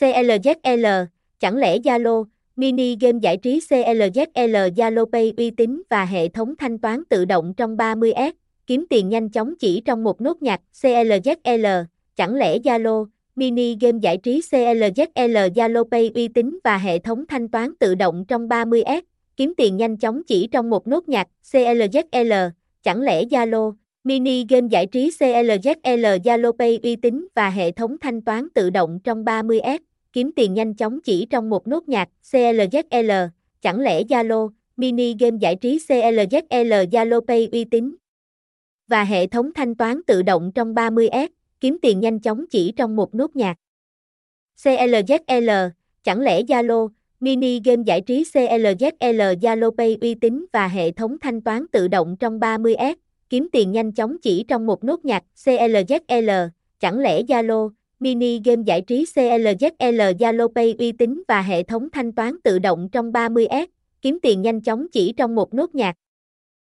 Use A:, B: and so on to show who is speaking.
A: CLZL, chẳng lẽ Zalo, mini game giải trí CLZL Zalo Pay uy tín và hệ thống thanh toán tự động trong 30S, kiếm tiền nhanh chóng chỉ trong một nốt nhạc CLZL, chẳng lẽ Zalo, mini game giải trí CLZL Zalo Pay uy tín và hệ thống thanh toán tự động trong 30S, kiếm tiền nhanh chóng chỉ trong một nốt nhạc CLZL, chẳng lẽ Zalo, mini game giải trí CLZL ZaloPay uy tín và hệ thống thanh toán tự động trong 30S, kiếm tiền nhanh chóng chỉ trong một nốt nhạc CLZL, chẳng lẽ Zalo, mini game giải trí CLZL ZaloPay uy tín và hệ thống thanh toán tự động trong 30S, kiếm tiền nhanh chóng chỉ trong một nốt nhạc. CLZL, chẳng lẽ Zalo, mini game giải trí CLZL ZaloPay uy tín và hệ thống thanh toán tự động trong 30S, kiếm tiền nhanh chóng chỉ trong một nốt nhạc CLZL, chẳng lẽ Zalo, mini game giải trí CLZL Zalo Pay uy tín và hệ thống thanh toán tự động trong 30S, kiếm tiền nhanh chóng chỉ trong một nốt nhạc.